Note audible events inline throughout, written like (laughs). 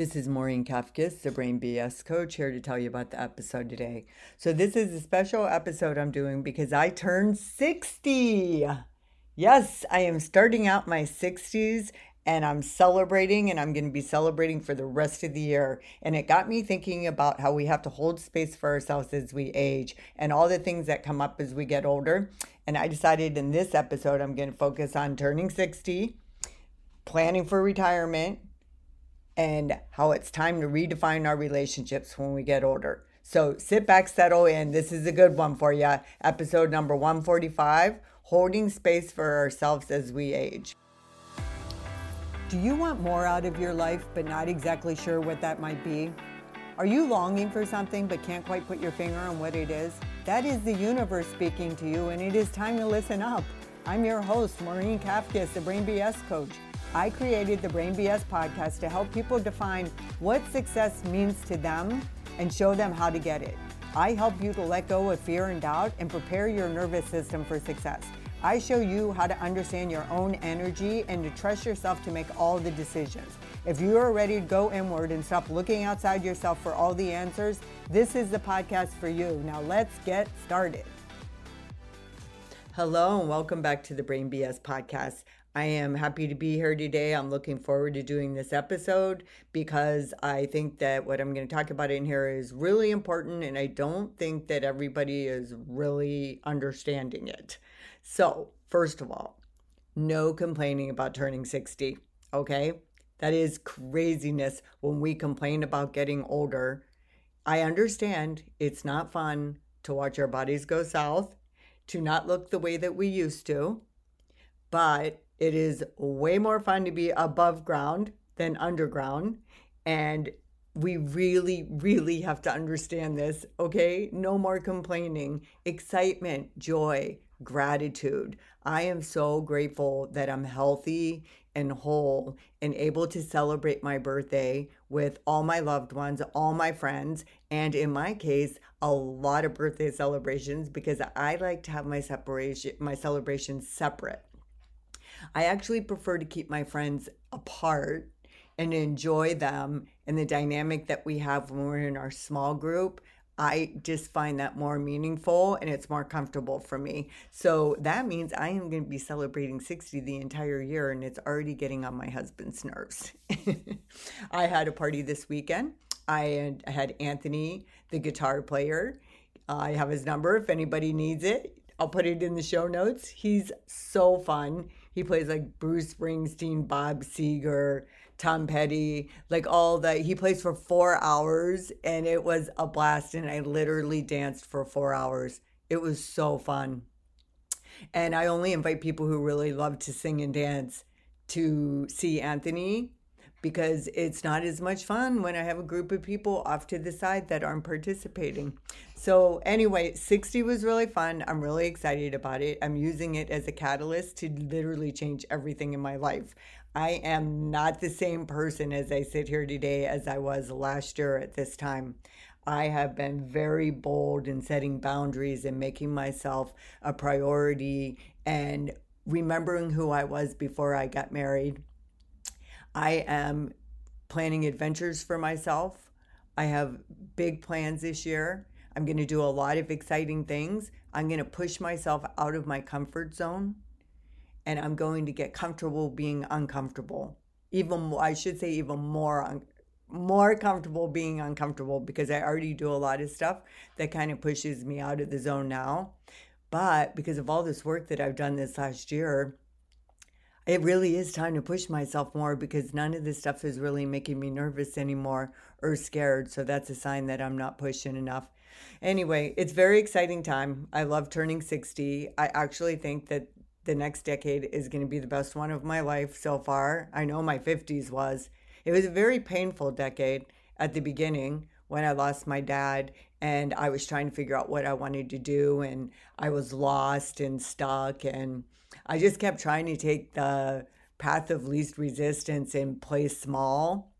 This is Maureen Kafkis, the Brain BS coach, here to tell you about the episode today. So, this is a special episode I'm doing because I turned 60. Yes, I am starting out my 60s and I'm celebrating, and I'm going to be celebrating for the rest of the year. And it got me thinking about how we have to hold space for ourselves as we age and all the things that come up as we get older. And I decided in this episode, I'm going to focus on turning 60, planning for retirement and how it's time to redefine our relationships when we get older. So sit back, settle in. This is a good one for you. Episode number 145 Holding Space for Ourselves as We Age. Do you want more out of your life but not exactly sure what that might be? Are you longing for something but can't quite put your finger on what it is? That is the universe speaking to you, and it is time to listen up. I'm your host, Maureen Kafkis, the Brain BS Coach. I created the Brain BS podcast to help people define what success means to them and show them how to get it. I help you to let go of fear and doubt and prepare your nervous system for success. I show you how to understand your own energy and to trust yourself to make all the decisions. If you are ready to go inward and stop looking outside yourself for all the answers, this is the podcast for you. Now let's get started. Hello, and welcome back to the Brain BS podcast. I am happy to be here today. I'm looking forward to doing this episode because I think that what I'm going to talk about in here is really important, and I don't think that everybody is really understanding it. So, first of all, no complaining about turning 60, okay? That is craziness when we complain about getting older. I understand it's not fun to watch our bodies go south, to not look the way that we used to, but it is way more fun to be above ground than underground. And we really, really have to understand this, okay? No more complaining. Excitement, joy, gratitude. I am so grateful that I'm healthy and whole and able to celebrate my birthday with all my loved ones, all my friends, and in my case, a lot of birthday celebrations because I like to have my separation my celebrations separate. I actually prefer to keep my friends apart and enjoy them and the dynamic that we have when we're in our small group. I just find that more meaningful and it's more comfortable for me. So that means I am going to be celebrating 60 the entire year and it's already getting on my husband's nerves. (laughs) I had a party this weekend. I had Anthony, the guitar player. I have his number if anybody needs it. I'll put it in the show notes. He's so fun. He plays like Bruce Springsteen, Bob Seger, Tom Petty, like all that. He plays for four hours and it was a blast. And I literally danced for four hours. It was so fun. And I only invite people who really love to sing and dance to see Anthony because it's not as much fun when I have a group of people off to the side that aren't participating. So, anyway, 60 was really fun. I'm really excited about it. I'm using it as a catalyst to literally change everything in my life. I am not the same person as I sit here today as I was last year at this time. I have been very bold in setting boundaries and making myself a priority and remembering who I was before I got married I am planning adventures for myself. I have big plans this year. I'm going to do a lot of exciting things. I'm going to push myself out of my comfort zone and I'm going to get comfortable being uncomfortable. Even I should say even more un- more comfortable being uncomfortable because I already do a lot of stuff that kind of pushes me out of the zone now. But because of all this work that I've done this last year, it really is time to push myself more because none of this stuff is really making me nervous anymore or scared. So that's a sign that I'm not pushing enough. Anyway, it's very exciting time. I love turning 60. I actually think that the next decade is going to be the best one of my life so far. I know my 50s was. It was a very painful decade at the beginning when I lost my dad and I was trying to figure out what I wanted to do and I was lost and stuck and I just kept trying to take the path of least resistance and play small.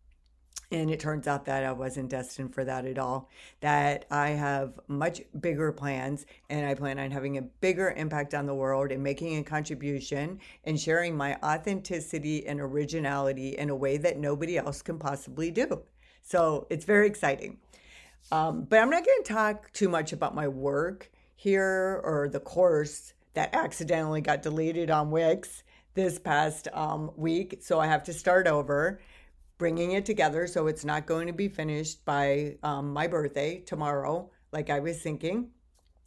And it turns out that I wasn't destined for that at all. That I have much bigger plans and I plan on having a bigger impact on the world and making a contribution and sharing my authenticity and originality in a way that nobody else can possibly do. So it's very exciting. Um, but I'm not going to talk too much about my work here or the course that accidentally got deleted on Wix this past um, week. So I have to start over bringing it together so it's not going to be finished by um, my birthday tomorrow, like I was thinking.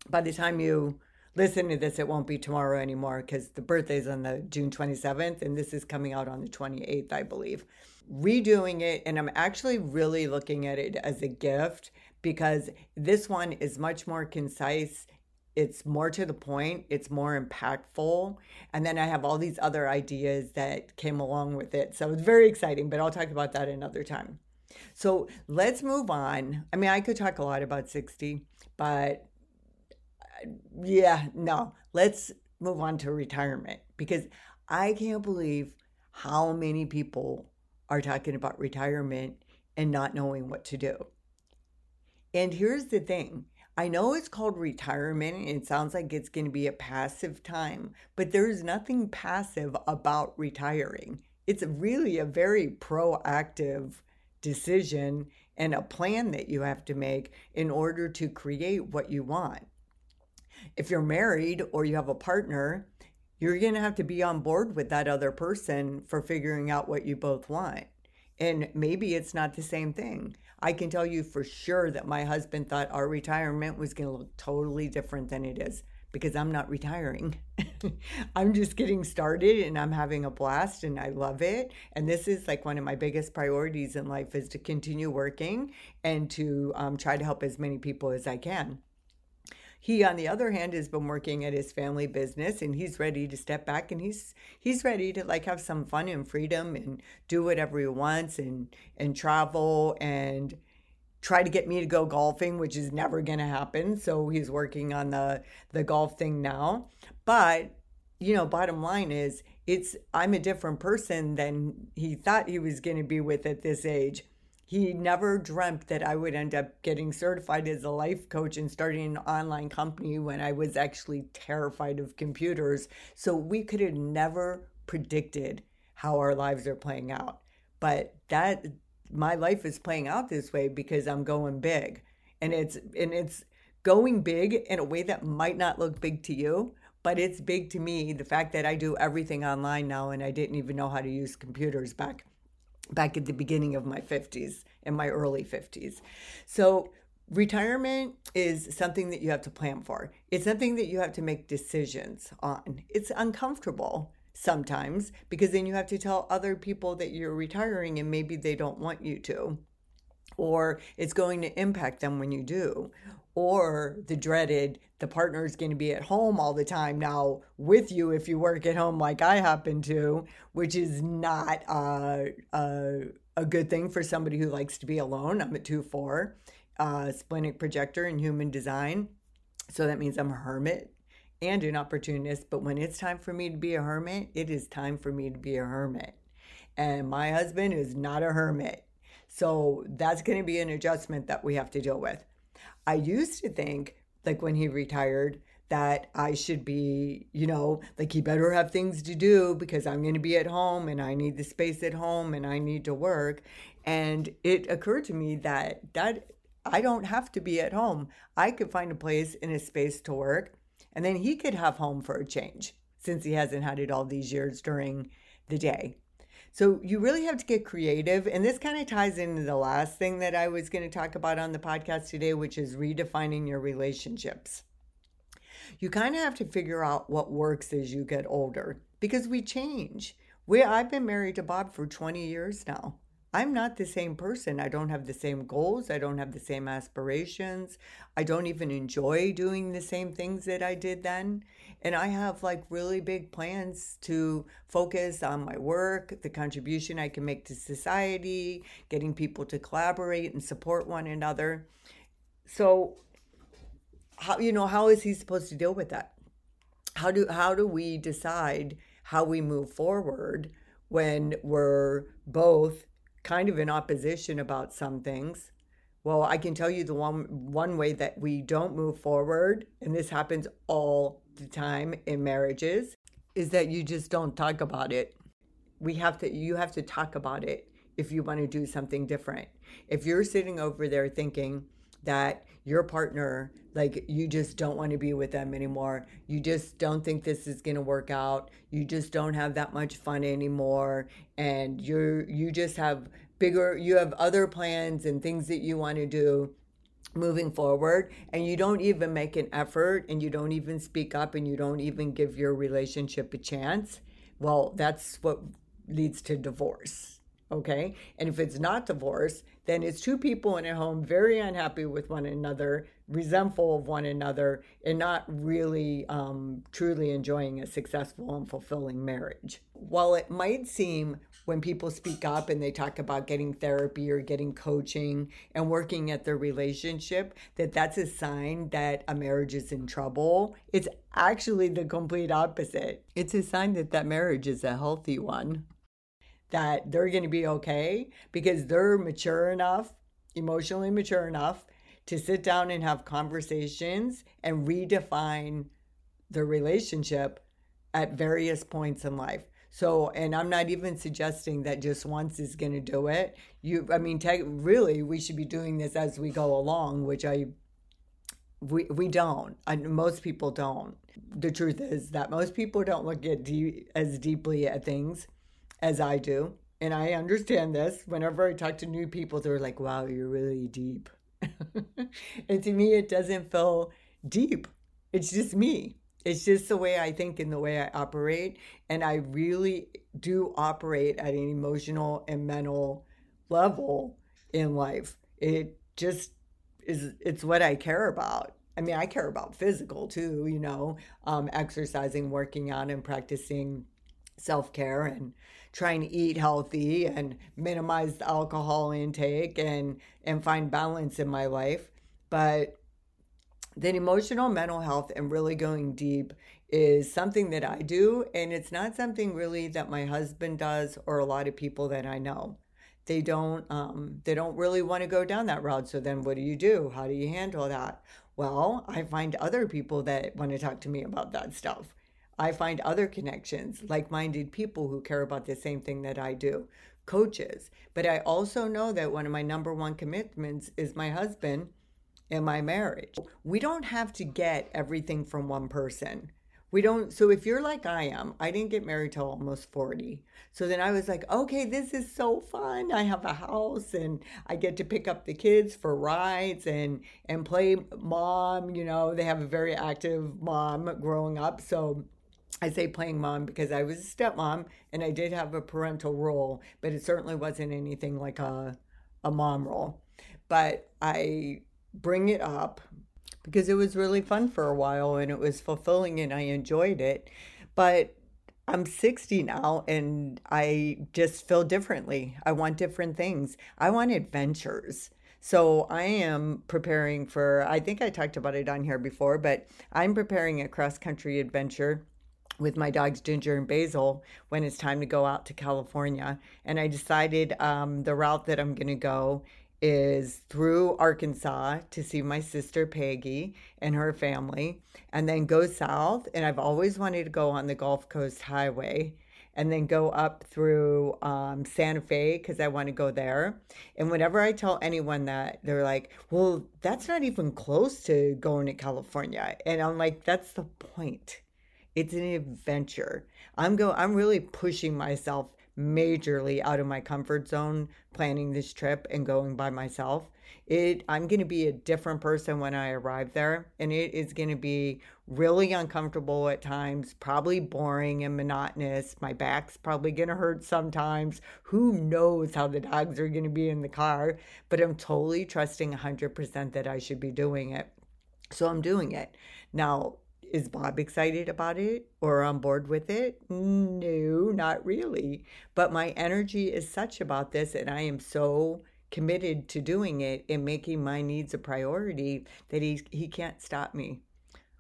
By the time you listen to this, it won't be tomorrow anymore because the birthday is on the June 27th and this is coming out on the 28th, I believe. Redoing it, and I'm actually really looking at it as a gift because this one is much more concise it's more to the point, it's more impactful. And then I have all these other ideas that came along with it. So it's very exciting, but I'll talk about that another time. So let's move on. I mean, I could talk a lot about 60, but yeah, no, let's move on to retirement because I can't believe how many people are talking about retirement and not knowing what to do. And here's the thing I know it's called retirement and it sounds like it's going to be a passive time, but there's nothing passive about retiring. It's really a very proactive decision and a plan that you have to make in order to create what you want. If you're married or you have a partner, you're going to have to be on board with that other person for figuring out what you both want. And maybe it's not the same thing. I can tell you for sure that my husband thought our retirement was going to look totally different than it is because I'm not retiring. (laughs) I'm just getting started and I'm having a blast and I love it. And this is like one of my biggest priorities in life is to continue working and to um, try to help as many people as I can. He, on the other hand, has been working at his family business and he's ready to step back and he's he's ready to like have some fun and freedom and do whatever he wants and and travel and try to get me to go golfing, which is never to happen. So he's working on the the golf thing now. But you know, bottom line is it's I'm a different person than he thought he was to be with at this age he never dreamt that I would end up getting certified as a life coach and starting an online company when I was actually terrified of computers. So we could have never predicted how our lives are playing out. But that my life is playing out this way because I'm going big. And it's and it's going big in a way that might not look big to you, but it's big to me. The fact that I do everything online now and I didn't even know how to use computers back back at the beginning of my 50s in my early 50s. So retirement is something that you have to plan for. It's something that you have to make decisions on. It's uncomfortable sometimes because then you have to tell other people that you're retiring and maybe they don't want you to. Or it's going to impact them when you do. Or the dreaded, the partner is going to be at home all the time now with you if you work at home like I happen to, which is not uh, uh, a good thing for somebody who likes to be alone. I'm a 2 4, uh, splenic projector in human design. So that means I'm a hermit and an opportunist. But when it's time for me to be a hermit, it is time for me to be a hermit. And my husband is not a hermit. So that's going to be an adjustment that we have to deal with. I used to think, like when he retired, that I should be, you know, like he better have things to do because I'm going to be at home and I need the space at home and I need to work. And it occurred to me that that I don't have to be at home. I could find a place in a space to work and then he could have home for a change since he hasn't had it all these years during the day. So you really have to get creative. And this kind of ties into the last thing that I was going to talk about on the podcast today, which is redefining your relationships you kind of have to figure out what works as you get older because we change. We I've been married to Bob for 20 years now. I'm not the same person. I don't have the same goals. I don't have the same aspirations. I don't even enjoy doing the same things that I did then. And I have like really big plans to focus on my work, the contribution I can make to society, getting people to collaborate and support one another. So how you know how is he supposed to deal with that how do how do we decide how we move forward when we're both kind of in opposition about some things. Well, I can tell you the one one way that we don't move forward, and this happens all the time in marriages, is that you just don't talk about it. We have to you have to talk about it if you want to do something different. If you're sitting over there thinking that your partner like you just don't want to be with them anymore. You just don't think this is going to work out. You just don't have that much fun anymore. And you're you just have bigger you have other plans and things that you want to do moving forward. And you don't even make an effort and you don't even speak up and you don't even give your relationship a chance. Well that's what leads to divorce okay? And if it's not divorce then it's two people in a home very unhappy with one another, resentful of one another, and not really um, truly enjoying a successful and fulfilling marriage. While it might seem when people speak up and they talk about getting therapy or getting coaching and working at their relationship that that's a sign that a marriage is in trouble it's actually the complete opposite. It's a sign that that marriage is a healthy one that they're going to be okay because they're mature enough, emotionally mature enough to sit down and have conversations and redefine the relationship at various points in life. So, and I'm not even suggesting that just once is going to do it. You, I mean, te- really, we should be doing this as we go along, which I, we, we don't. I, most people don't. The truth is that most people don't look at de- as deeply at things as I do. And I understand this. Whenever I talk to new people, they're like, wow, you're really deep. (laughs) and to me, it doesn't feel deep. It's just me. It's just the way I think and the way I operate. And I really do operate at an emotional and mental level in life. It just is, it's what I care about. I mean, I care about physical too, you know, um, exercising, working out, and practicing self care and trying to eat healthy and minimize the alcohol intake and and find balance in my life. But then emotional mental health and really going deep is something that I do and it's not something really that my husband does or a lot of people that I know. They don't um, they don't really want to go down that route. So then what do you do? How do you handle that? Well i find other people that want to talk to me about that stuff I find other connections, like minded people who care about the same thing that I do, coaches. But I also know that one of my number one commitments is my husband and my marriage. We don't have to get everything from one person. We don't, so if you're like I am, I didn't get married till almost 40. So then I was like, okay, this is so fun. I have a house and I get to pick up the kids for rides and and play mom, you know, they have a very active mom growing up. So I say playing mom because I was a stepmom and I did have a parental role, but it certainly wasn't anything like a, a mom role. But I bring it up because it was really fun for a while and it was fulfilling and I enjoyed it. But I'm 60 now and I just feel differently. I want different things. I want adventures. So I am preparing for, I think I talked about it on here before, but I'm preparing a cross country adventure with my dogs Ginger and Basil when it's time to go out to California. And I decided um, the route that I'm going to go is through Arkansas to see my sister Peggy and her family, and then go south. And I've always wanted to go on the Gulf Coast Highway and then go up through um, Santa Fe because I want to go there. And whenever I tell anyone that, they're like, well, that's not even close to going to California. And I'm like, that's the point it's an adventure. I'm go I'm really pushing myself majorly out of my comfort zone planning this trip and going by myself. It I'm going to be a different person when I arrive there and it is going to be really uncomfortable at times, probably boring and monotonous. My back's probably going to hurt sometimes. Who knows how the dogs are going to be in the car, but I'm totally trusting 100% that I should be doing it. So I'm doing it. Now, is Bob excited about it or on board with it? No, not really. But my energy is such about this, and I am so committed to doing it and making my needs a priority that he, he can't stop me.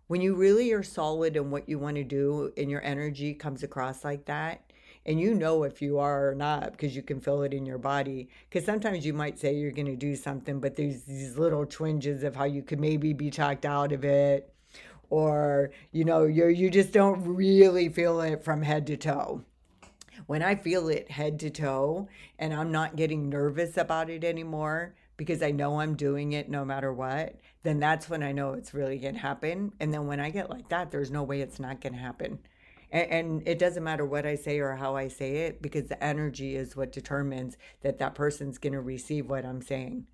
When you really are solid in what you want to do and your energy comes across like that, And you know if you are or not because you can feel it in your body. Because sometimes you might say you're going to do something, but there's these little twinges of how you could maybe be talked out of it. Or, you know, you you just don't really feel it from head to toe when I feel it head to toe and I'm not getting nervous about it anymore because I know I'm doing it no matter what, then that's when I know it's really going to happen. And then when I get like that, there's no way it's not going to happen. And, and, it doesn't matter what I say or how I say it because the energy is what determines that that person's going to receive what I'm saying,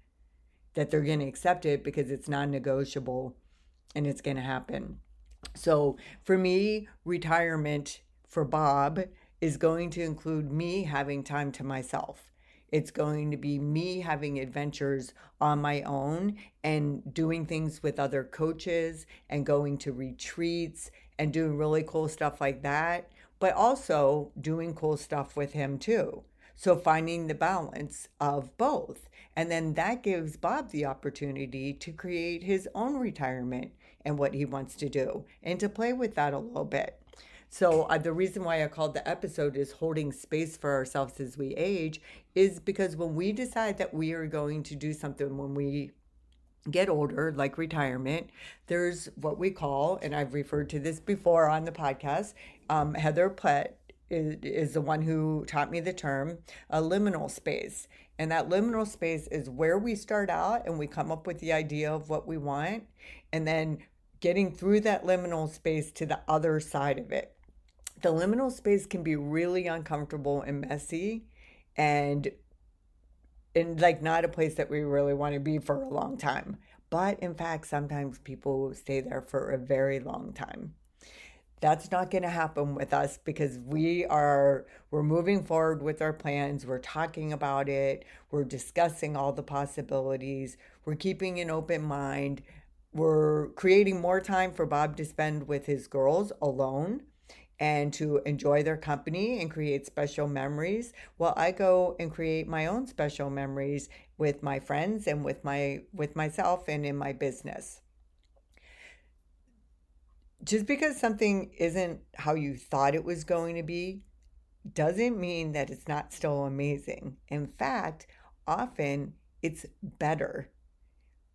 that they're going to accept it because it's non negotiable and it's going to happen. So for me, retirement for Bob is going to include me having time to myself. It's going to be me having adventures on my own and doing things with other coaches and going to retreats and doing really cool stuff like that, but also doing cool stuff with him too. So finding the balance of both. And then that gives Bob the opportunity to create his own retirement and what he wants to do and to play with that a little bit. So uh, the reason why I called the episode is holding space for ourselves as we age is because when we decide that we are going to do something when we get older, like retirement, there's what we call, and I've referred to this before on the podcast, um, Heather Plett is, is the one who taught me the term a liminal space. And that liminal space is where we start out and we come up with the idea of what we want, and then getting through that liminal space to the other side of it the liminal space can be really uncomfortable and messy and and like not a place that we really want to be for a long time. But in fact, sometimes people stay there for a very long time. That's not going to happen with us because we are we're moving forward with our plans, we're talking about it, we're discussing all the possibilities, we're keeping an open mind. We're creating more time for Bob to spend with his girls alone and to enjoy their company and create special memories. while I go and create my own special memories with my friends and with my with myself and in my business. Just because something isn't how you thought it was going to be doesn't mean that it's not still amazing. In fact, often it's better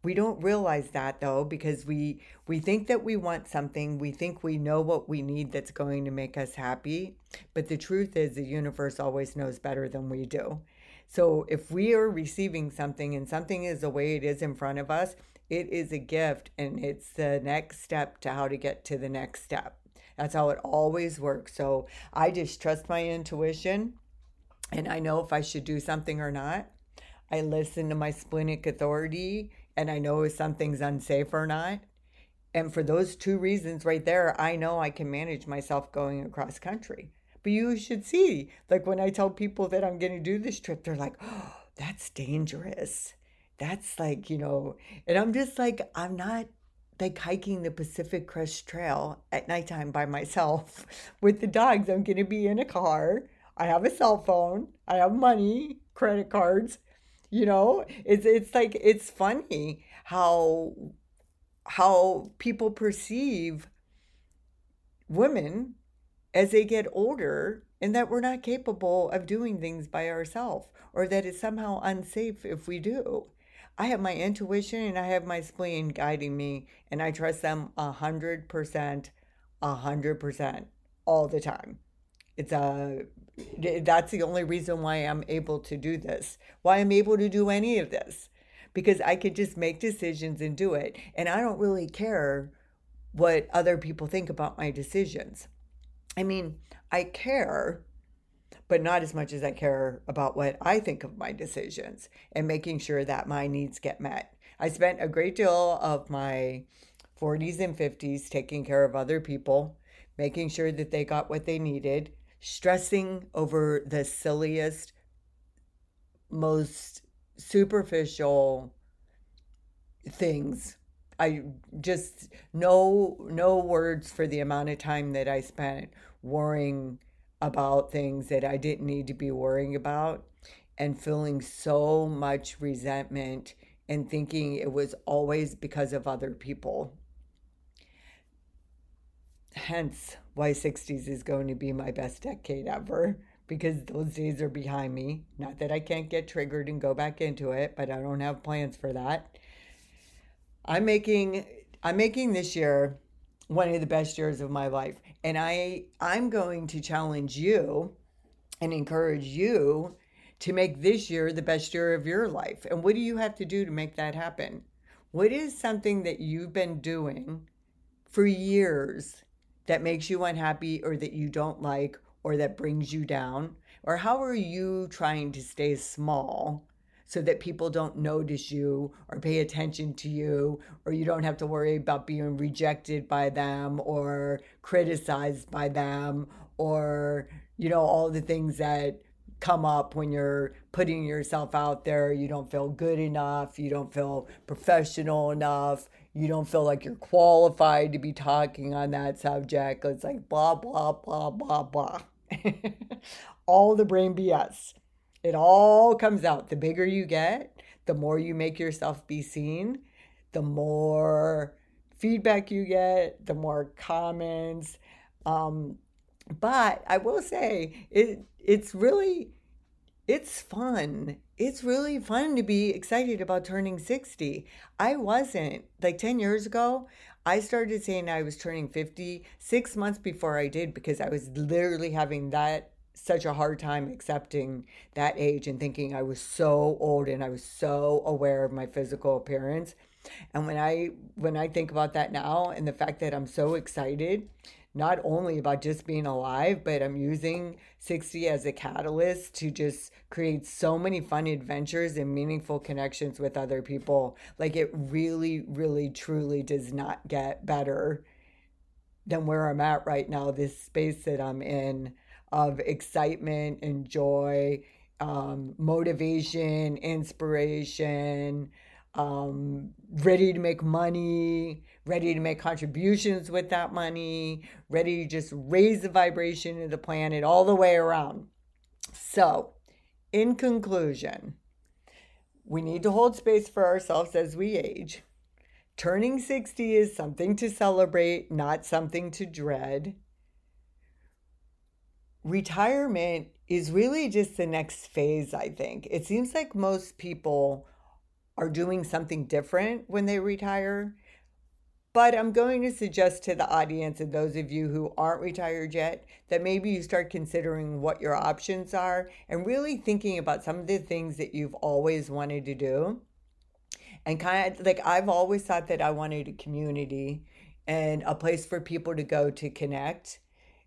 we don't realize that though because we we think that we want something. We think we know what we need that's going to make us happy. But the truth is the universe always knows better than we do. So if we are receiving something and something is the way it is in front of us it is a gift and it's the next step to how to get to the next step. That's how it always works. So i just trust my intuition and i know if i should do something or not. I listen to my splenic authority and I know if something's unsafe or not. And for those two reasons right there, I know I can manage myself going across country. But you should see, like when I tell people that I'm going to do this trip, they're like, oh, that's dangerous. That's like, you know, and I'm just like, I'm not like hiking the Pacific Crest Trail at nighttime by myself (laughs) with the dogs. I'm going to be in a car. I have a cell phone. I have money, credit cards you know? It's it's like it's funny how how people perceive women as they get older and that we're not capable of doing things by ourselves or that it's somehow unsafe if we do. I have my intuition and i have my spleen guiding me and i trust them a hundred percent a hundred percent all the time it's uh, a that's the only reason why I'm able to do this, why I'm able to do any of this, because I could just make decisions and do it. And I don't really care what other people think about my decisions. I mean, I care, but not as much as I care about what I think of my decisions and making sure that my needs get met. I spent a great deal of my 40s and 50s taking care of other people, making sure that they got what they needed stressing over the silliest, most superficial things. I just no no words for the amount of time that I spent worrying about things that I didn't need to be worrying about and feeling so much resentment and thinking it was always because of other people. Hence why 60s is going to be my best decade ever because those days are behind me. Not that I can't get triggered and go back into it, but I don't have plans for that. I'm making I'm making this year one of the best years of my life. And I I'm going to challenge you and encourage you to make this year the best year of your life. And what do you have to do to make that happen? What is something that you've been doing for years that makes you unhappy or that you don't like or that brings you down? Or how are you trying to stay small so that people don't notice you or pay attention to you or you don't have to worry about being rejected by them or criticized by them or you know all the things that come up when you're putting yourself out there? You don't feel good enough. You don't feel professional enough you don't feel like you're qualified to be talking on that subject it's like blah blah blah blah blah (laughs) all the brain bs it all comes out. The bigger you get, the more you make yourself be seen, the more feedback you get, the more comments. Um, but I will say it it's really it's fun. It's really fun to be excited about turning 60. I wasn't. Like 10 years ago, I started saying I was turning 50 six months before I did because I was literally having that such a hard time accepting that age and thinking I was so old and I was so aware of my physical appearance. And when I when I think about that now and the fact that I'm so excited not only about just being alive, but I'm using 60 as a catalyst to just create so many fun adventures and meaningful connections with other people. Like it really, really, truly does not get better than where I'm at right now, this space that I'm in of excitement and joy, um, motivation, inspiration, um, ready to make money, ready to make contributions with that money, ready to just raise the vibration of the planet all the way around. So, in conclusion, we need to hold space for ourselves as we age. Turning 60 is something to celebrate, not something to dread retirement is really just the next phase, I think. It seems like most people are doing something different when they retire. But I'm going to suggest to the audience and those of you who aren't retired yet that maybe you start considering what your options are and really thinking about some of the things that you've always wanted to do. And kind of like I've always thought that I wanted a community and a place for people to go to connect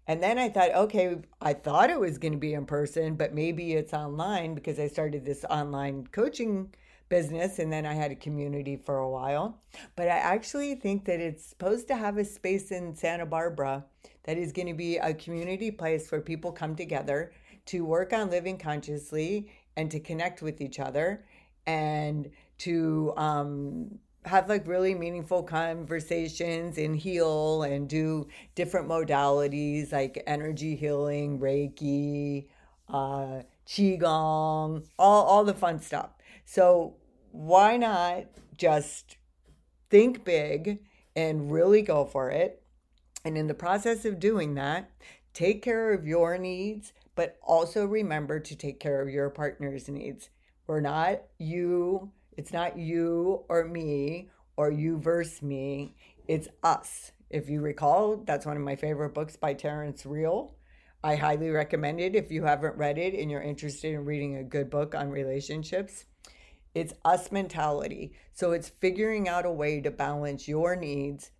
and then I thought, okay, I thought it was going to be in person, but maybe it's online because I started this online coaching business and then I had a community for a while. But I actually think that it's supposed to have a space in Santa Barbara that is going to be a community place where people come together to work on living consciously and to connect with each other and to um, have like really meaningful conversations and heal and do different modalities like energy healing, Reiki, uh, Qigong, all, all the fun stuff. So, why not just think big and really go for it? And in the process of doing that, take care of your needs, but also remember to take care of your partner's needs. We're not you it's not you or me or you versus me. It's us. If you recall, that's one of my favorite books by Terrence Real. I highly recommend it if you haven't read it and you're interested in reading a good book on relationships. It's us mentality. So it's figuring out a way to balance your needs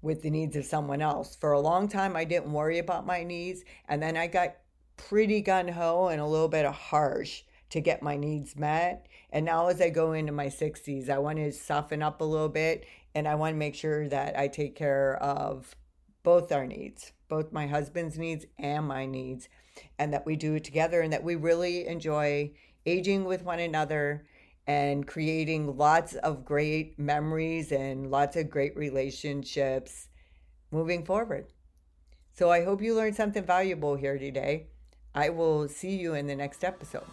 with the needs of someone else. For a long time, I didn't worry about my needs. And then I got pretty gun ho and a little bit of harsh to get my needs met. And now, as I go into my 60s, I want to soften up a little bit and I want to make sure that I take care of both our needs, both my husband's needs and my needs, and that we do it together and that we really enjoy aging with one another and creating lots of great memories and lots of great relationships moving forward. So I hope you learned something valuable here today. I will see you in the next episode.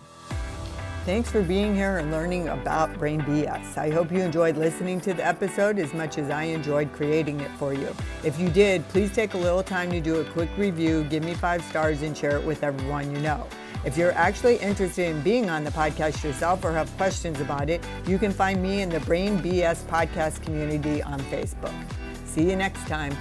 Thanks for being here and learning about Brain BS. I hope you enjoyed listening to the episode as much as I enjoyed creating it for you. If you did, please take a little time to do a quick review, give me five stars, and share it with everyone you know. If you're actually interested in being on the podcast yourself or have questions about it, you can find me in the Brain BS podcast community on Facebook. See you next time.